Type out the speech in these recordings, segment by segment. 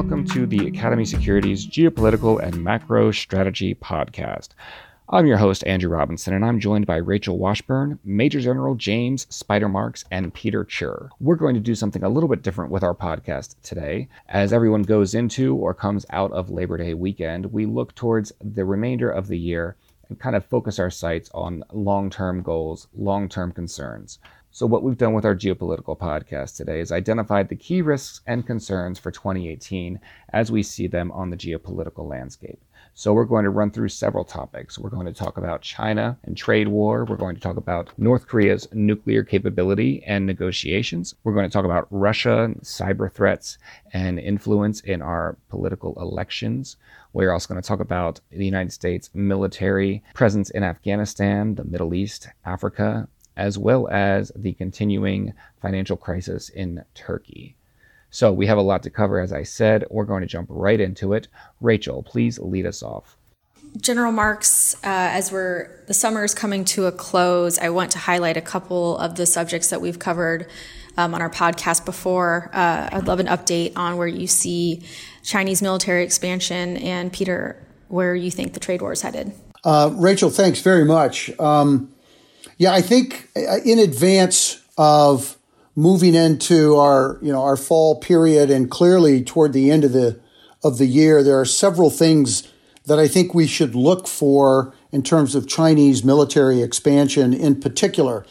Welcome to the Academy Securities Geopolitical and Macro Strategy Podcast. I'm your host, Andrew Robinson, and I'm joined by Rachel Washburn, Major General James Spider Marks, and Peter Tchir. We're going to do something a little bit different with our podcast today. As everyone goes into or comes out of Labor Day weekend, we look towards the remainder of the year and kind of focus our sights on long term goals, long term concerns. So, what we've done with our geopolitical podcast today is identified the key risks and concerns for 2018 as we see them on the geopolitical landscape. So we're going to run through several topics. We're going to talk about China and trade war. We're going to talk about North Korea's nuclear capability and negotiations. We're going to talk about Russia, cyber threats, and influence in our political elections. We're also going to talk about the United States military presence in Afghanistan, the Middle East, Africa, as well as the continuing financial crisis in Turkey. So we have a lot to cover, as I said. We're going to jump right into it. Rachel, please lead us off. General Marks, uh, as we're the summer is coming to a close, I want to highlight a couple of the subjects that we've covered um, on our podcast before. Uh, I'd love an update on where you see Chinese military expansion, and Peter, where you think the trade war is headed. Uh, Rachel, thanks very much. Um, yeah, I think uh, in advance of moving into our you know our fall period and clearly toward the end of the of the year there are several things that I think we should look for in terms of Chinese military expansion in particular.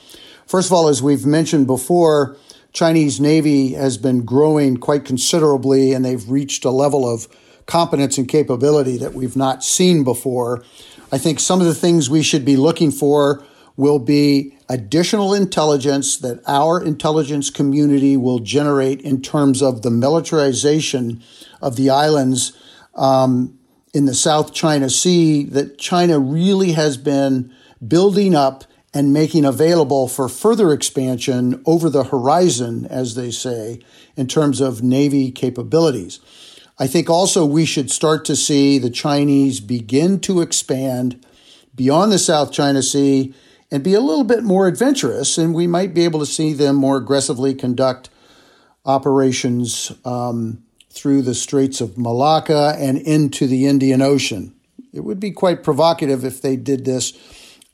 First of all, as we've mentioned before, Chinese Navy has been growing quite considerably and they've reached a level of competence and capability that we've not seen before. I think some of the things we should be looking for will be additional intelligence that our intelligence community will generate in terms of the militarization of the islands um, in the South China Sea that China really has been building up and making available for further expansion over the horizon, as they say, in terms of Navy capabilities. I think also we should start to see the Chinese begin to expand beyond the South China Sea and be a little bit more adventurous, and we might be able to see them more aggressively conduct operations um, through the Straits of Malacca and into the Indian Ocean. It would be quite provocative if they did this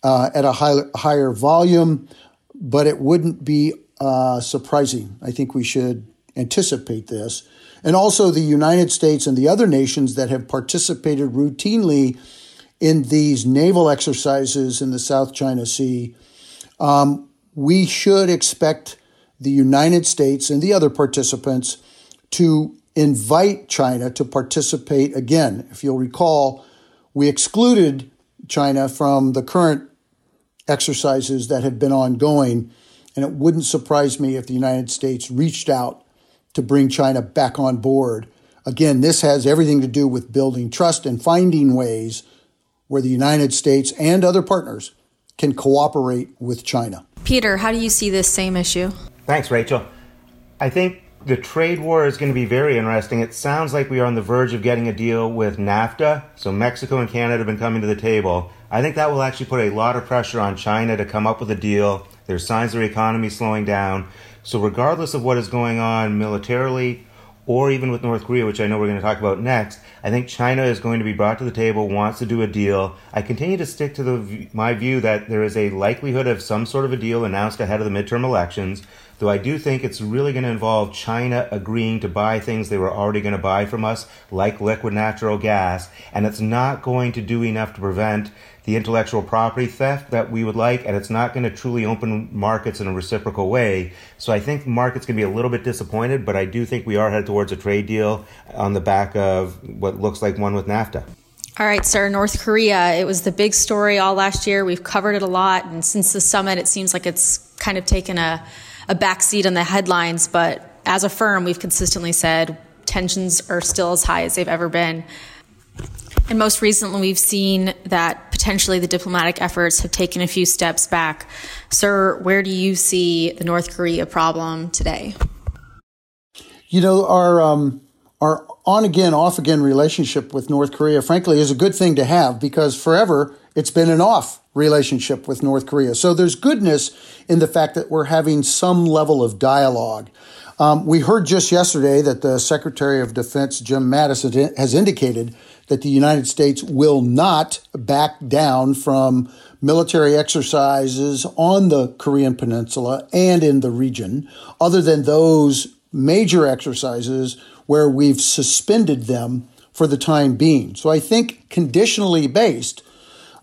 uh, at a high, higher volume, but it wouldn't be uh, surprising. I think we should anticipate this. And also, the United States and the other nations that have participated routinely in these naval exercises in the South China Sea, um, we should expect the United States and the other participants to invite China to participate again. If you'll recall, we excluded China from the current exercises that had been ongoing, and it wouldn't surprise me if the United States reached out to bring China back on board. Again, this has everything to do with building trust and finding ways where the United States and other partners can cooperate with China. Peter, how do you see this same issue? Thanks, Rachel. I think the trade war is going to be very interesting. It sounds like we are on the verge of getting a deal with NAFTA. So Mexico and Canada have been coming to the table. I think that will actually put a lot of pressure on China to come up with a deal. There's signs their economy slowing down. So regardless of what is going on militarily or even with North Korea, which I know we're going to talk about next, I think China is going to be brought to the table, wants to do a deal. I continue to stick to the, my view that there is a likelihood of some sort of a deal announced ahead of the midterm elections, though I do think it's really going to involve China agreeing to buy things they were already going to buy from us, like liquid natural gas, and it's not going to do enough to prevent the intellectual property theft that we would like, and it's not going to truly open markets in a reciprocal way. So I think markets can be a little bit disappointed, but I do think we are headed towards a trade deal on the back of what looks like one with NAFTA. All right, sir. North Korea, it was the big story all last year. We've covered it a lot. And since the summit, it seems like it's kind of taken a, a backseat on the headlines. But as a firm, we've consistently said tensions are still as high as they've ever been. And most recently, we've seen that potentially the diplomatic efforts have taken a few steps back. Sir, where do you see the North Korea problem today? You know, our um, our on again, off again relationship with North Korea, frankly, is a good thing to have because forever it's been an off relationship with North Korea. So there's goodness in the fact that we're having some level of dialogue. Um, we heard just yesterday that the Secretary of Defense, Jim Mattis, has indicated that the United States will not back down from military exercises on the Korean Peninsula and in the region, other than those major exercises where we've suspended them for the time being. So I think conditionally based,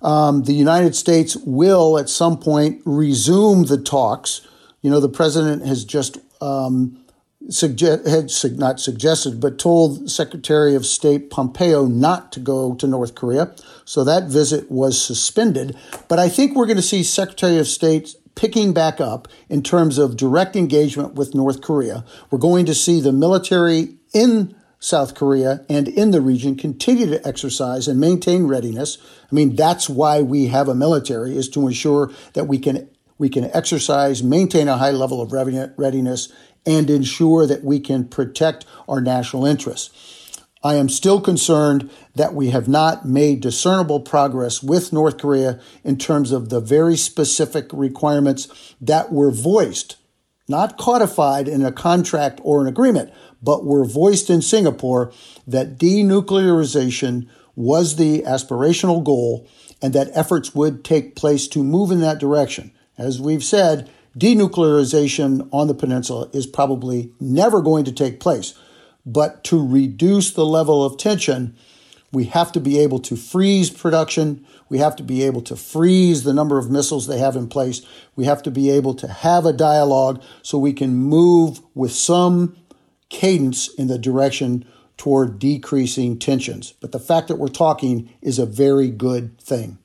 um, the United States will at some point resume the talks. You know, the president has just um, suggest, had not suggested, but told Secretary of State Pompeo not to go to North Korea. So that visit was suspended. But I think we're going to see Secretary of State picking back up in terms of direct engagement with North Korea. We're going to see the military in South Korea and in the region continue to exercise and maintain readiness. I mean, that's why we have a military is to ensure that we can we can exercise, maintain a high level of readiness, and ensure that we can protect our national interests. I am still concerned that we have not made discernible progress with North Korea in terms of the very specific requirements that were voiced, not codified in a contract or an agreement, but were voiced in Singapore that denuclearization was the aspirational goal and that efforts would take place to move in that direction. As we've said, denuclearization on the peninsula is probably never going to take place. But to reduce the level of tension, we have to be able to freeze production. We have to be able to freeze the number of missiles they have in place. We have to be able to have a dialogue so we can move with some cadence in the direction toward decreasing tensions. But the fact that we're talking is a very good thing.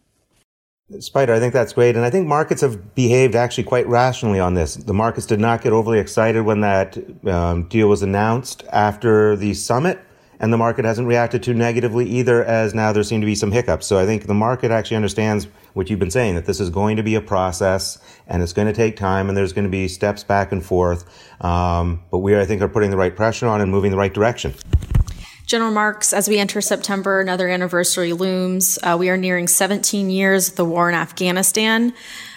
Spider, I think that's great. And I think markets have behaved actually quite rationally on this. The markets did not get overly excited when that um, deal was announced after the summit. And the market hasn't reacted too negatively either, as now there seem to be some hiccups. So I think the market actually understands what you've been saying, that this is going to be a process and it's going to take time and there's going to be steps back and forth. Um, but we, I think, are putting the right pressure on and moving the right direction. General Marks, as we enter September, another anniversary looms. Uh, we are nearing 17 years of the war in Afghanistan.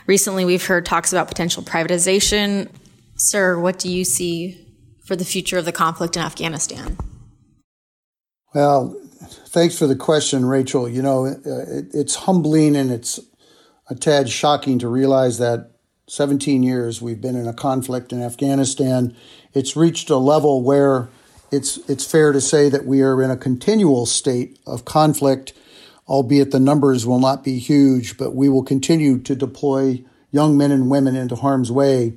Recently, we've heard talks about potential privatization. Sir, what do you see for the future of the conflict in Afghanistan? Well, thanks for the question, Rachel. You know, uh, it, it's humbling and it's a tad shocking to realize that 17 years we've been in a conflict in Afghanistan. It's reached a level where it's it's fair to say that we are in a continual state of conflict, albeit the numbers will not be huge, but we will continue to deploy young men and women into harm's way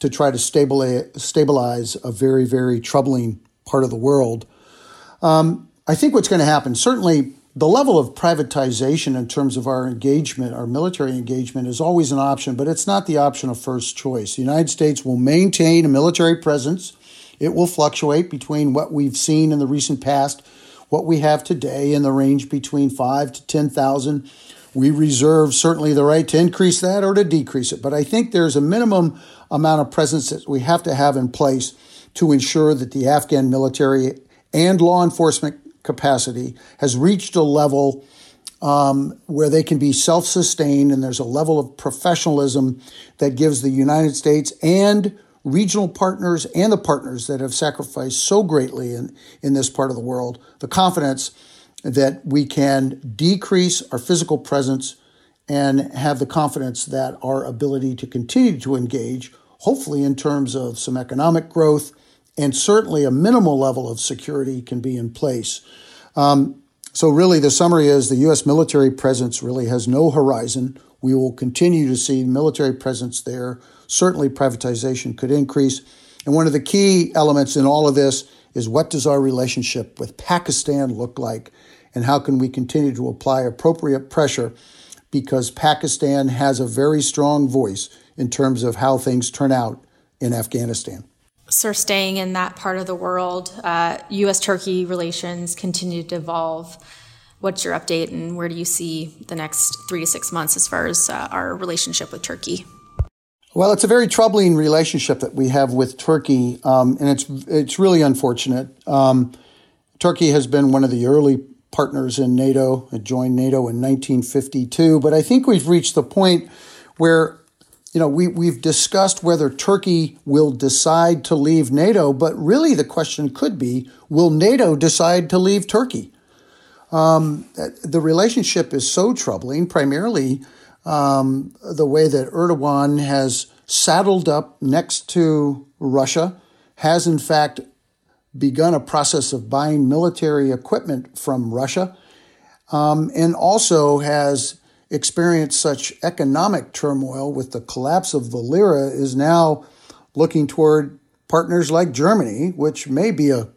to try to stabilize, stabilize a very, very troubling part of the world. Um, I think what's going to happen, certainly the level of privatization in terms of our engagement, our military engagement, is always an option, but it's not the option of first choice. The United States will maintain a military presence it will fluctuate between what we've seen in the recent past, what we have today, in the range between five to 10,000. We reserve certainly the right to increase that or to decrease it. But I think there's a minimum amount of presence that we have to have in place to ensure that the Afghan military and law enforcement capacity has reached a level um, where they can be self sustained and there's a level of professionalism that gives the United States and regional partners and the partners that have sacrificed so greatly in, in this part of the world the confidence that we can decrease our physical presence and have the confidence that our ability to continue to engage, hopefully in terms of some economic growth and certainly a minimal level of security, can be in place. Um, so, really, the summary is the U.S. military presence really has no horizon. We will continue to see military presence there certainly privatization could increase. And one of the key elements in all of this is what does our relationship with Pakistan look like? And how can we continue to apply appropriate pressure? Because Pakistan has a very strong voice in terms of how things turn out in Afghanistan. Sir, staying in that part of the world, uh, U.S. Turkey relations continue to evolve. What's your update, and where do you see the next three to six months as far as uh, our relationship with Turkey? Well, it's a very troubling relationship that we have with Turkey, um, and it's it's really unfortunate. Um, Turkey has been one of the early partners in NATO. It joined NATO in 1952, but I think we've reached the point where you know, we, we've discussed whether Turkey will decide to leave NATO, but really the question could be will NATO decide to leave Turkey? Um, the relationship is so troubling, primarily um, the way that Erdogan has saddled up next to Russia, has in fact begun a process of buying military equipment from Russia, um, and also has experienced such economic turmoil with the collapse of the lira, is now looking toward partners like Germany, which may be a,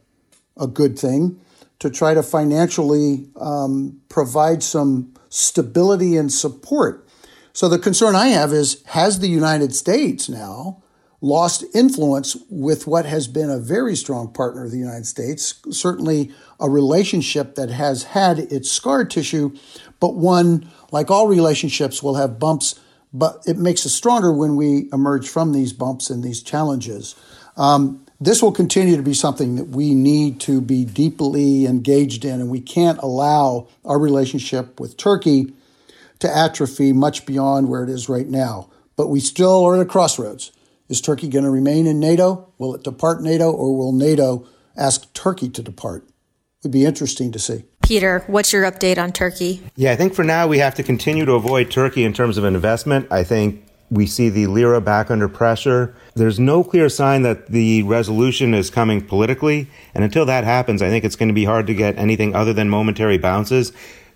a good thing to try to financially um, provide some stability and support. So the concern I have is has the United States now lost influence with what has been a very strong partner of the United States, certainly a relationship that has had its scar tissue, but one, like all relationships, will have bumps, but it makes us stronger when we emerge from these bumps and these challenges. Um, this will continue to be something that we need to be deeply engaged in, and we can't allow our relationship with Turkey to atrophy much beyond where it is right now. But we still are at a crossroads. Is Turkey going to remain in NATO? Will it depart NATO, or will NATO ask Turkey to depart? It would be interesting to see. Peter, what's your update on Turkey? Yeah, I think for now we have to continue to avoid Turkey in terms of investment. I think we see the lira back under pressure. There's no clear sign that the resolution is coming politically. And until that happens, I think it's going to be hard to get anything other than momentary bounces.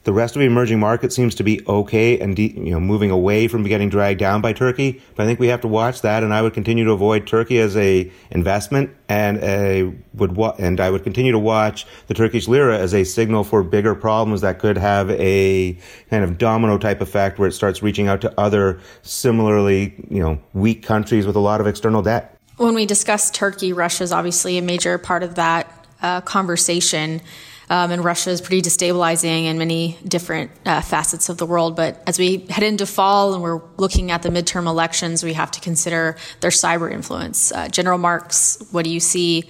The rest of the emerging market seems to be okay and de- you know moving away from getting dragged down by Turkey. But I think we have to watch that, and I would continue to avoid Turkey as a investment, and a would wa- and I would continue to watch the Turkish lira as a signal for bigger problems that could have a kind of domino type effect where it starts reaching out to other similarly you know weak countries with a lot of external debt. When we discuss Turkey, Russia is obviously a major part of that uh, conversation. Um, and Russia is pretty destabilizing in many different uh, facets of the world. But as we head into fall and we're looking at the midterm elections, we have to consider their cyber influence. Uh, General Marks, what do you see?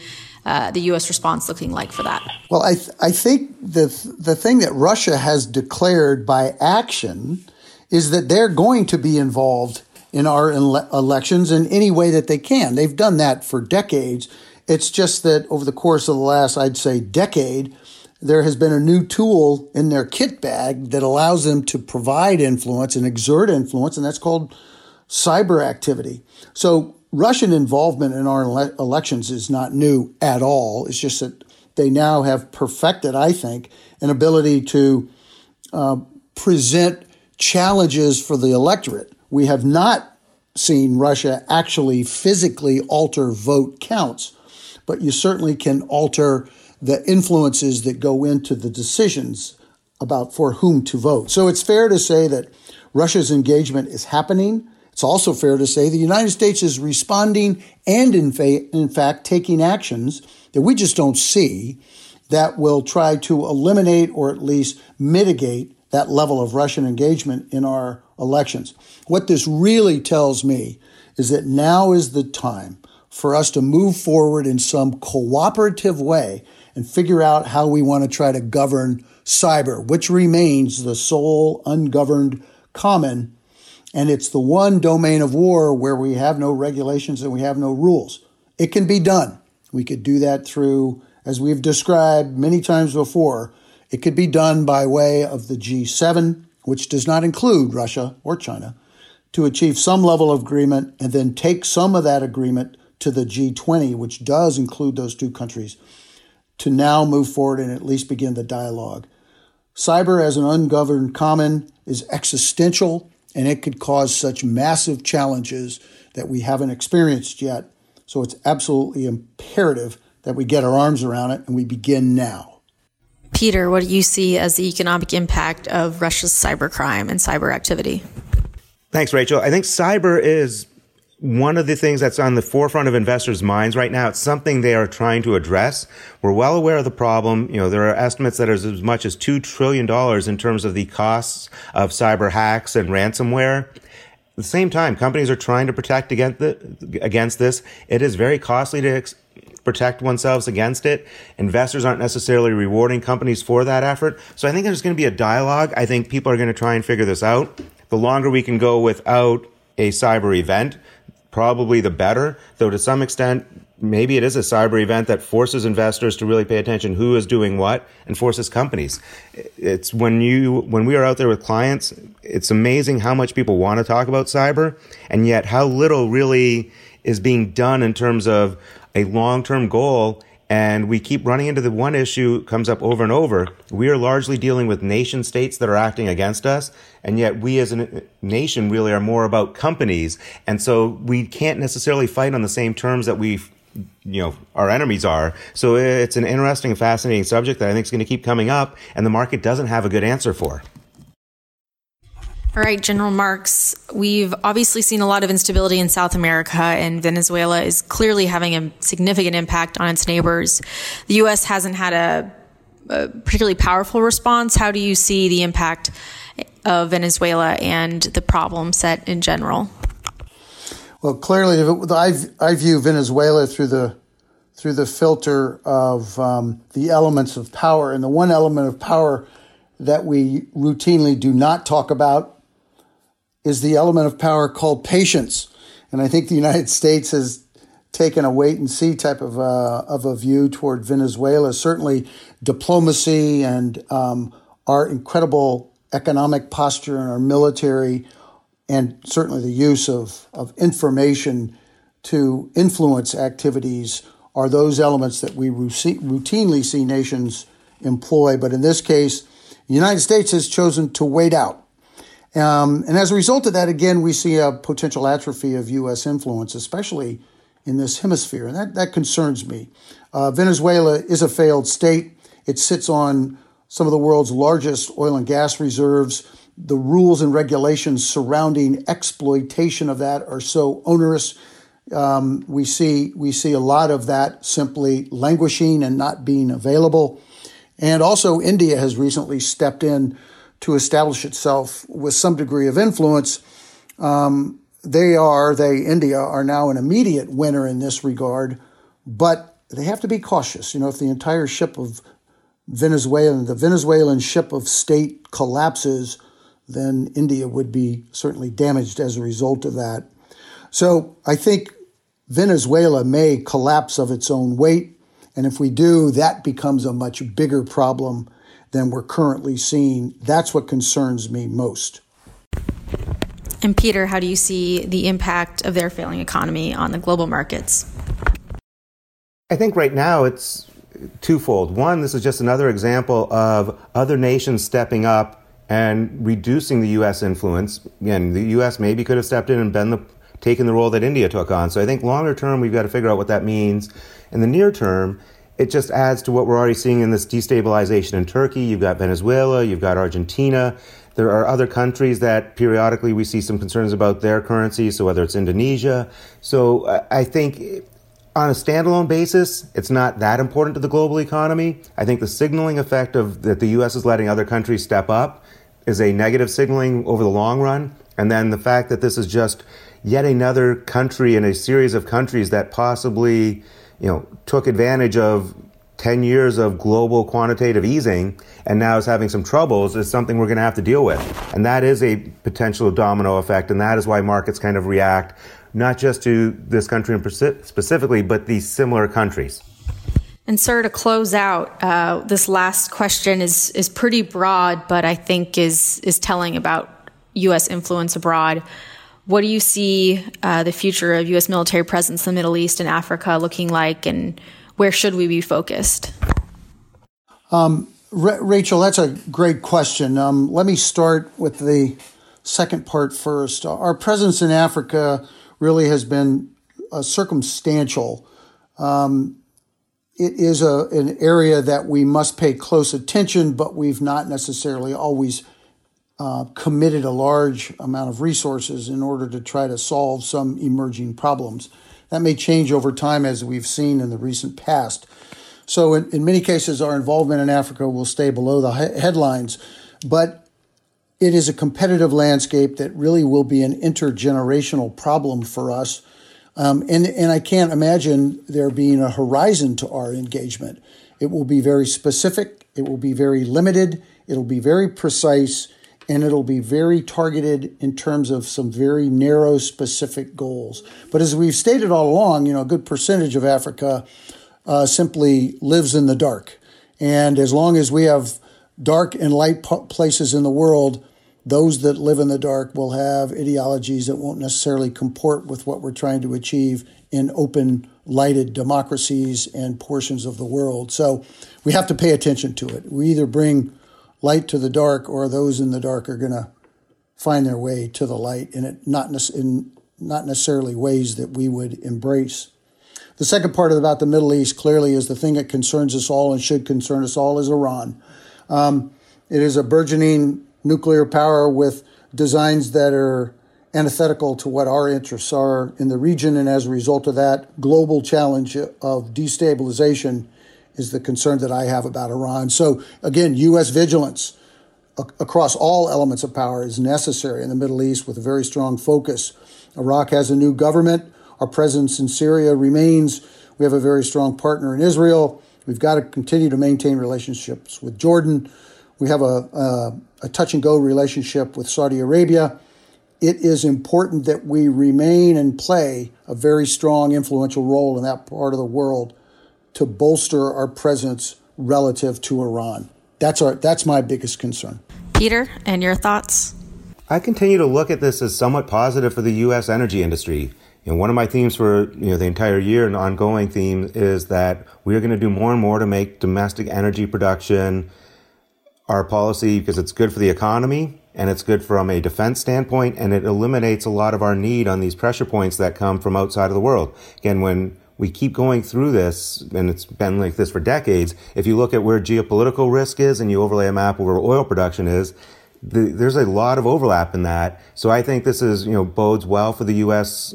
Uh, the U.S. response looking like for that? Well, I, th- I think the, th- the thing that Russia has declared by action is that they're going to be involved in our ele- elections in any way that they can. They've done that for decades. It's just that over the course of the last, I'd say, decade, there has been a new tool in their kit bag that allows them to provide influence and exert influence, and that's called cyber activity. So Russian involvement in our ele- elections is not new at all. It's just that they now have perfected, I think, an ability to uh, present challenges for the electorate. We have not seen Russia actually physically alter vote counts, but you certainly can alter the influences that go into the decisions about for whom to vote. So it's fair to say that Russia's engagement is happening. It's also fair to say the United States is responding and, in, fa- in fact, taking actions that we just don't see that will try to eliminate or at least mitigate that level of Russian engagement in our elections. What this really tells me is that now is the time for us to move forward in some cooperative way and figure out how we want to try to govern cyber, which remains the sole ungoverned common. And it's the one domain of war where we have no regulations and we have no rules. It can be done. We could do that through, as we've described many times before, it could be done by way of the G7, which does not include Russia or China, to achieve some level of agreement and then take some of that agreement to the G20, which does include those two countries, to now move forward and at least begin the dialogue. Cyber as an ungoverned common is existential and it could cause such massive challenges that we haven't experienced yet. So it's absolutely imperative that we get our arms around it and we begin now. Peter, what do you see as the economic impact of Russia's cybercrime and cyber activity? Thanks, Rachel. I think cyber is one of the things that's on the forefront of investors' minds right now. It's something they are trying to address. We're well aware of the problem. You know, there are estimates that are as much as $2 trillion in terms of the costs of cyber hacks and ransomware. At the same time, companies are trying to protect against, the, against this. It is very costly to ex- protect oneself against it. Investors aren't necessarily rewarding companies for that effort. So I think there's going to be a dialogue. I think people are going to try and figure this out. The longer we can go without a cyber event, probably the better, though to some extent, maybe it is a cyber event that forces investors to really pay attention who is doing what and forces companies. It's when you when we are out there with clients, it's amazing how much people want to talk about cyber and yet how little really is being done in terms of a long-term goal and we keep running into the one issue comes up over and over. We are largely dealing with nation states that are acting against us, and yet we as a nation really are more about companies. And so we can't necessarily fight on the same terms that we you know our enemies are so it's an interesting fascinating subject that i think is going to keep coming up and the market doesn't have a good answer for all right, General Marks, we've obviously seen a lot of instability in South America, and Venezuela is clearly having a significant impact on its neighbors. The U.S. hasn't had a, a particularly powerful response. How do you see the impact of Venezuela and the problem set in general? Well, clearly, I, I view Venezuela through the through the filter of um, the elements of power, and the one element of power that we routinely do not talk about is the element of power called patience. And I think the United States has taken a wait and see type of, uh, of a view toward Venezuela. Certainly, diplomacy and um, our incredible economic posture and our military, and certainly the use of, of information to influence activities are those elements that we routinely see nations employ. But in this case, the United States has chosen to wait out um, and as a result of that, again, we see a potential atrophy of U.S. influence, especially in this hemisphere. And that, that concerns me. Uh, Venezuela is a failed state. It sits on some of the world's largest oil and gas reserves. The rules and regulations surrounding exploitation of that are so onerous. Um, we see we see a lot of that simply languishing and not being available. And also, India has recently stepped in to establish itself with some degree of influence. Um, they are, they, India, are now an immediate winner in this regard, but they have to be cautious. You know, if the entire ship of Venezuela, the Venezuelan ship of state collapses, then India would be certainly damaged as a result of that. So I think Venezuela may collapse of its own weight. And if we do, that becomes a much bigger problem than we're currently seeing. That's what concerns me most. And Peter, how do you see the impact of their failing economy on the global markets? I think right now it's twofold. One, this is just another example of other nations stepping up and reducing the U.S. influence. Again, the U.S. maybe could have stepped in and been the, taken the role that India took on. So I think longer term, we've got to figure out what that means. In the near term, it just adds to what we're already seeing in this destabilization in Turkey. You've got Venezuela, you've got Argentina. There are other countries that periodically we see some concerns about their currency, so whether it's Indonesia. So I think on a standalone basis, it's not that important to the global economy. I think the signaling effect of that the US is letting other countries step up is a negative signaling over the long run. And then the fact that this is just yet another country in a series of countries that possibly you know, took advantage of 10 years of global quantitative easing and now is having some troubles is something we're going to have to deal with. And that is a potential domino effect. And that is why markets kind of react, not just to this country specifically, but these similar countries. And sir, to close out, uh, this last question is is pretty broad, but I think is is telling about U.S. influence abroad. What do you see uh, the future of U.S. military presence in the Middle East and Africa looking like, and where should we be focused? Um, Rachel, that's a great question. Um, let me start with the second part first. Our presence in Africa really has been uh, circumstantial. Um, it is a, an area that we must pay close attention, but we've not necessarily always uh, committed a large amount of resources in order to try to solve some emerging problems. That may change over time, as we've seen in the recent past. So, in, in many cases, our involvement in Africa will stay below the he- headlines, but it is a competitive landscape that really will be an intergenerational problem for us. Um, and, and I can't imagine there being a horizon to our engagement. It will be very specific, it will be very limited, it'll be very precise, and it'll be very targeted in terms of some very narrow specific goals. But as we've stated all along, you know, a good percentage of Africa uh, simply lives in the dark. And as long as we have dark and light places in the world, those that live in the dark will have ideologies that won't necessarily comport with what we're trying to achieve in open, lighted democracies and portions of the world. So we have to pay attention to it. We either bring light to the dark, or those in the dark are going to find their way to the light, and it not in not necessarily ways that we would embrace. The second part about the Middle East clearly is the thing that concerns us all and should concern us all is Iran. Um, it is a burgeoning nuclear power with designs that are antithetical to what our interests are in the region, and as a result of that, global challenge of destabilization is the concern that I have about Iran. So, again, U.S. vigilance across all elements of power is necessary in the Middle East with a very strong focus. Iraq has a new government. Our presence in Syria remains. We have a very strong partner in Israel. We've got to continue to maintain relationships with Jordan. We have a, a, a touch and go relationship with Saudi Arabia. It is important that we remain and play a very strong, influential role in that part of the world to bolster our presence relative to Iran. That's our that's my biggest concern. Peter, and your thoughts? I continue to look at this as somewhat positive for the U.S. energy industry. And one of my themes for you know the entire year and ongoing theme is that we are going to do more and more to make domestic energy production our policy because it's good for the economy and it's good from a defense standpoint and it eliminates a lot of our need on these pressure points that come from outside of the world. Again, when we keep going through this, and it's been like this for decades. If you look at where geopolitical risk is and you overlay a map where oil production is, the, there's a lot of overlap in that. So I think this is, you know, bodes well for the U.S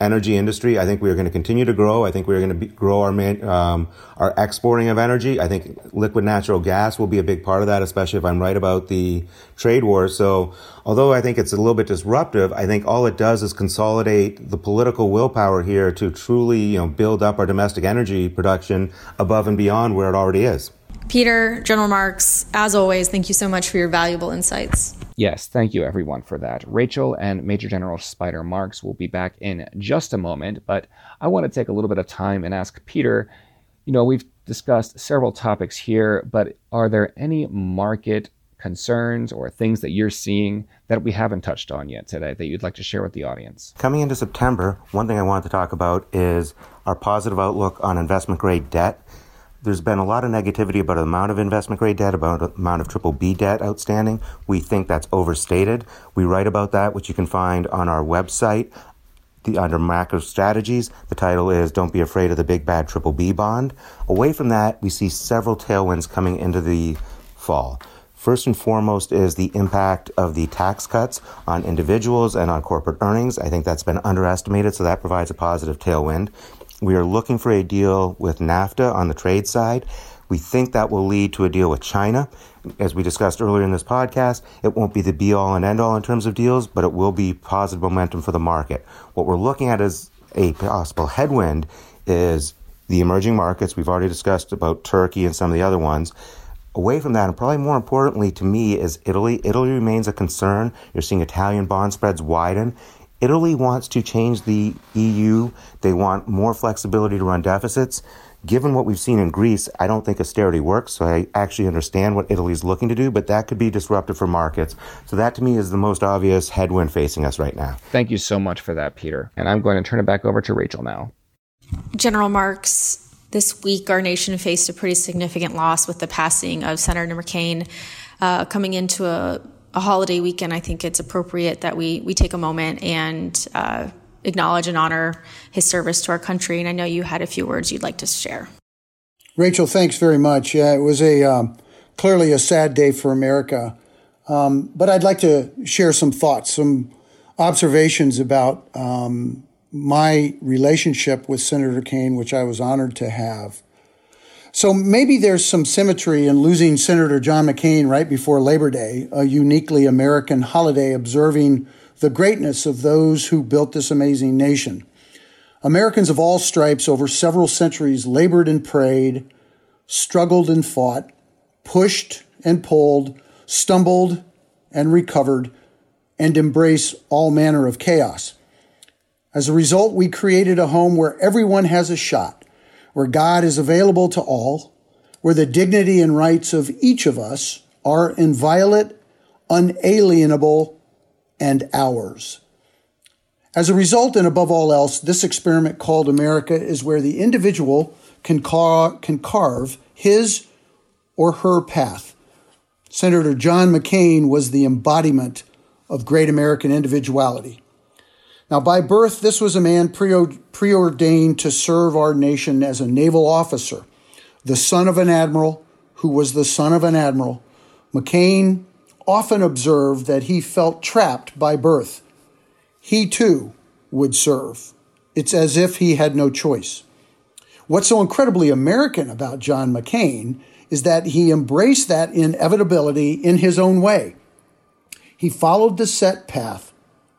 energy industry. I think we are going to continue to grow. I think we are going to be, grow our man, um, our exporting of energy. I think liquid natural gas will be a big part of that, especially if I'm right about the trade war. So, although I think it's a little bit disruptive, I think all it does is consolidate the political willpower here to truly, you know, build up our domestic energy production above and beyond where it already is. Peter, General Marks, as always, thank you so much for your valuable insights. Yes, thank you everyone for that. Rachel and Major General Spider Marks will be back in just a moment, but I want to take a little bit of time and ask Peter, you know, we've discussed several topics here, but are there any market concerns or things that you're seeing that we haven't touched on yet today that you'd like to share with the audience? Coming into September, one thing I wanted to talk about is our positive outlook on investment grade debt there's been a lot of negativity about the amount of investment grade debt, about the amount of triple B debt outstanding. We think that's overstated. We write about that, which you can find on our website. The, under macro strategies, the title is Don't Be Afraid of the Big Bad Triple B Bond. Away from that, we see several tailwinds coming into the fall. First and foremost is the impact of the tax cuts on individuals and on corporate earnings. I think that's been underestimated, so that provides a positive tailwind. We are looking for a deal with NAFTA on the trade side. We think that will lead to a deal with China. As we discussed earlier in this podcast, it won't be the be all and end all in terms of deals, but it will be positive momentum for the market. What we're looking at as a possible headwind is the emerging markets. We've already discussed about Turkey and some of the other ones. Away from that, and probably more importantly to me, is Italy. Italy remains a concern. You're seeing Italian bond spreads widen. Italy wants to change the EU. They want more flexibility to run deficits. Given what we've seen in Greece, I don't think austerity works. So I actually understand what Italy is looking to do, but that could be disruptive for markets. So that to me is the most obvious headwind facing us right now. Thank you so much for that, Peter. And I'm going to turn it back over to Rachel now. General Marks, this week our nation faced a pretty significant loss with the passing of Senator McCain. Uh, coming into a a holiday weekend, I think it's appropriate that we we take a moment and uh, acknowledge and honor his service to our country. And I know you had a few words you'd like to share. Rachel, thanks very much. Yeah, it was a um, clearly a sad day for America, um, but I'd like to share some thoughts, some observations about um, my relationship with Senator Kane, which I was honored to have. So maybe there's some symmetry in losing Senator John McCain right before Labor Day, a uniquely American holiday observing the greatness of those who built this amazing nation. Americans of all stripes over several centuries labored and prayed, struggled and fought, pushed and pulled, stumbled and recovered and embrace all manner of chaos. As a result, we created a home where everyone has a shot, where God is available to all, where the dignity and rights of each of us are inviolate, unalienable, and ours. As a result, and above all else, this experiment called America is where the individual can, car- can carve his or her path. Senator John McCain was the embodiment of great American individuality. Now, by birth, this was a man preordained to serve our nation as a naval officer, the son of an admiral who was the son of an admiral. McCain often observed that he felt trapped by birth. He too would serve. It's as if he had no choice. What's so incredibly American about John McCain is that he embraced that inevitability in his own way. He followed the set path,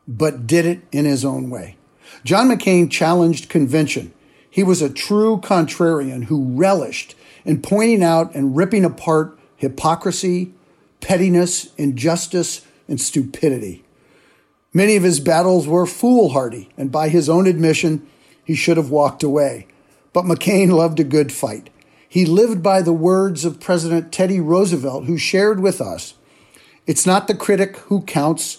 but did it in his own way. John McCain challenged convention. He was a true contrarian who relished in pointing out and ripping apart hypocrisy, pettiness, injustice, and stupidity. Many of his battles were foolhardy, and by his own admission, he should have walked away. But McCain loved a good fight. He lived by the words of President Teddy Roosevelt, who shared with us it's not the critic who counts,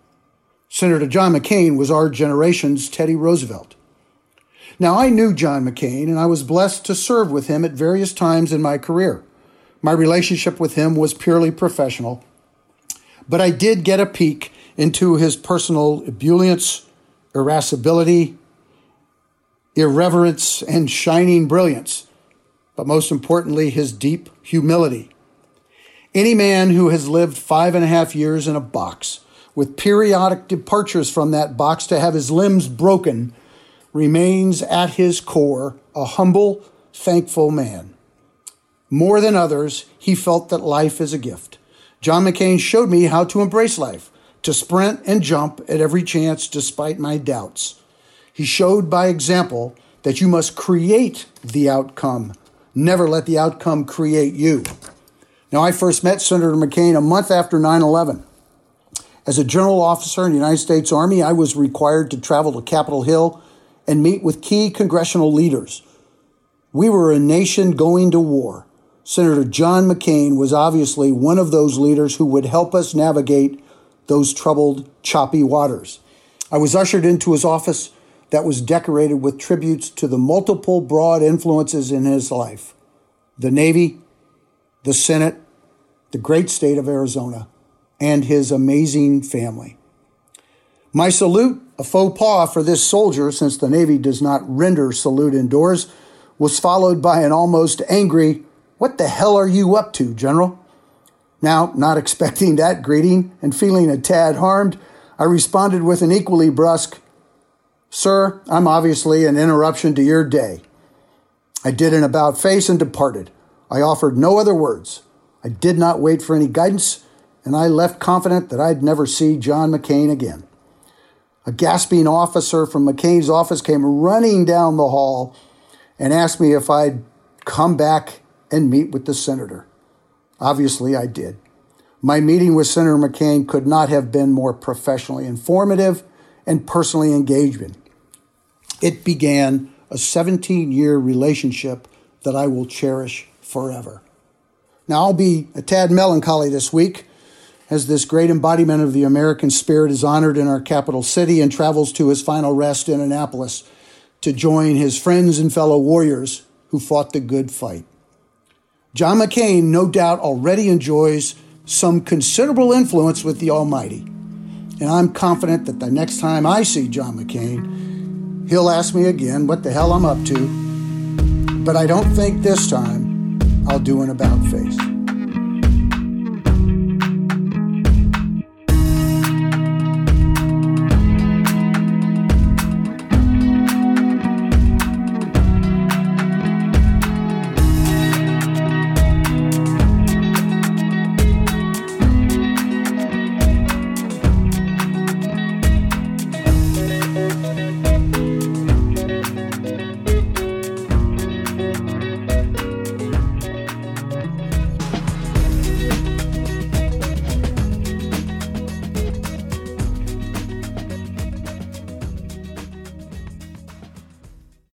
Senator John McCain was our generation's Teddy Roosevelt. Now, I knew John McCain, and I was blessed to serve with him at various times in my career. My relationship with him was purely professional, but I did get a peek into his personal ebullience, irascibility, irreverence, and shining brilliance, but most importantly, his deep humility. Any man who has lived five and a half years in a box with periodic departures from that box to have his limbs broken, remains at his core a humble, thankful man. More than others, he felt that life is a gift. John McCain showed me how to embrace life, to sprint and jump at every chance despite my doubts. He showed by example that you must create the outcome, never let the outcome create you. Now, I first met Senator McCain a month after 9 11. As a general officer in the United States Army, I was required to travel to Capitol Hill and meet with key congressional leaders. We were a nation going to war. Senator John McCain was obviously one of those leaders who would help us navigate those troubled, choppy waters. I was ushered into his office that was decorated with tributes to the multiple broad influences in his life the Navy, the Senate, the great state of Arizona, and his amazing family. My salute, a faux pas for this soldier, since the Navy does not render salute indoors, was followed by an almost angry, What the hell are you up to, General? Now, not expecting that greeting and feeling a tad harmed, I responded with an equally brusque, Sir, I'm obviously an interruption to your day. I did an about face and departed. I offered no other words. I did not wait for any guidance and I left confident that I'd never see John McCain again. A gasping officer from McCain's office came running down the hall and asked me if I'd come back and meet with the senator. Obviously, I did. My meeting with Senator McCain could not have been more professionally informative and personally engaging. It began a 17 year relationship that I will cherish forever. Now, I'll be a tad melancholy this week as this great embodiment of the American spirit is honored in our capital city and travels to his final rest in Annapolis to join his friends and fellow warriors who fought the good fight. John McCain, no doubt, already enjoys some considerable influence with the Almighty. And I'm confident that the next time I see John McCain, he'll ask me again what the hell I'm up to. But I don't think this time I'll do an about face.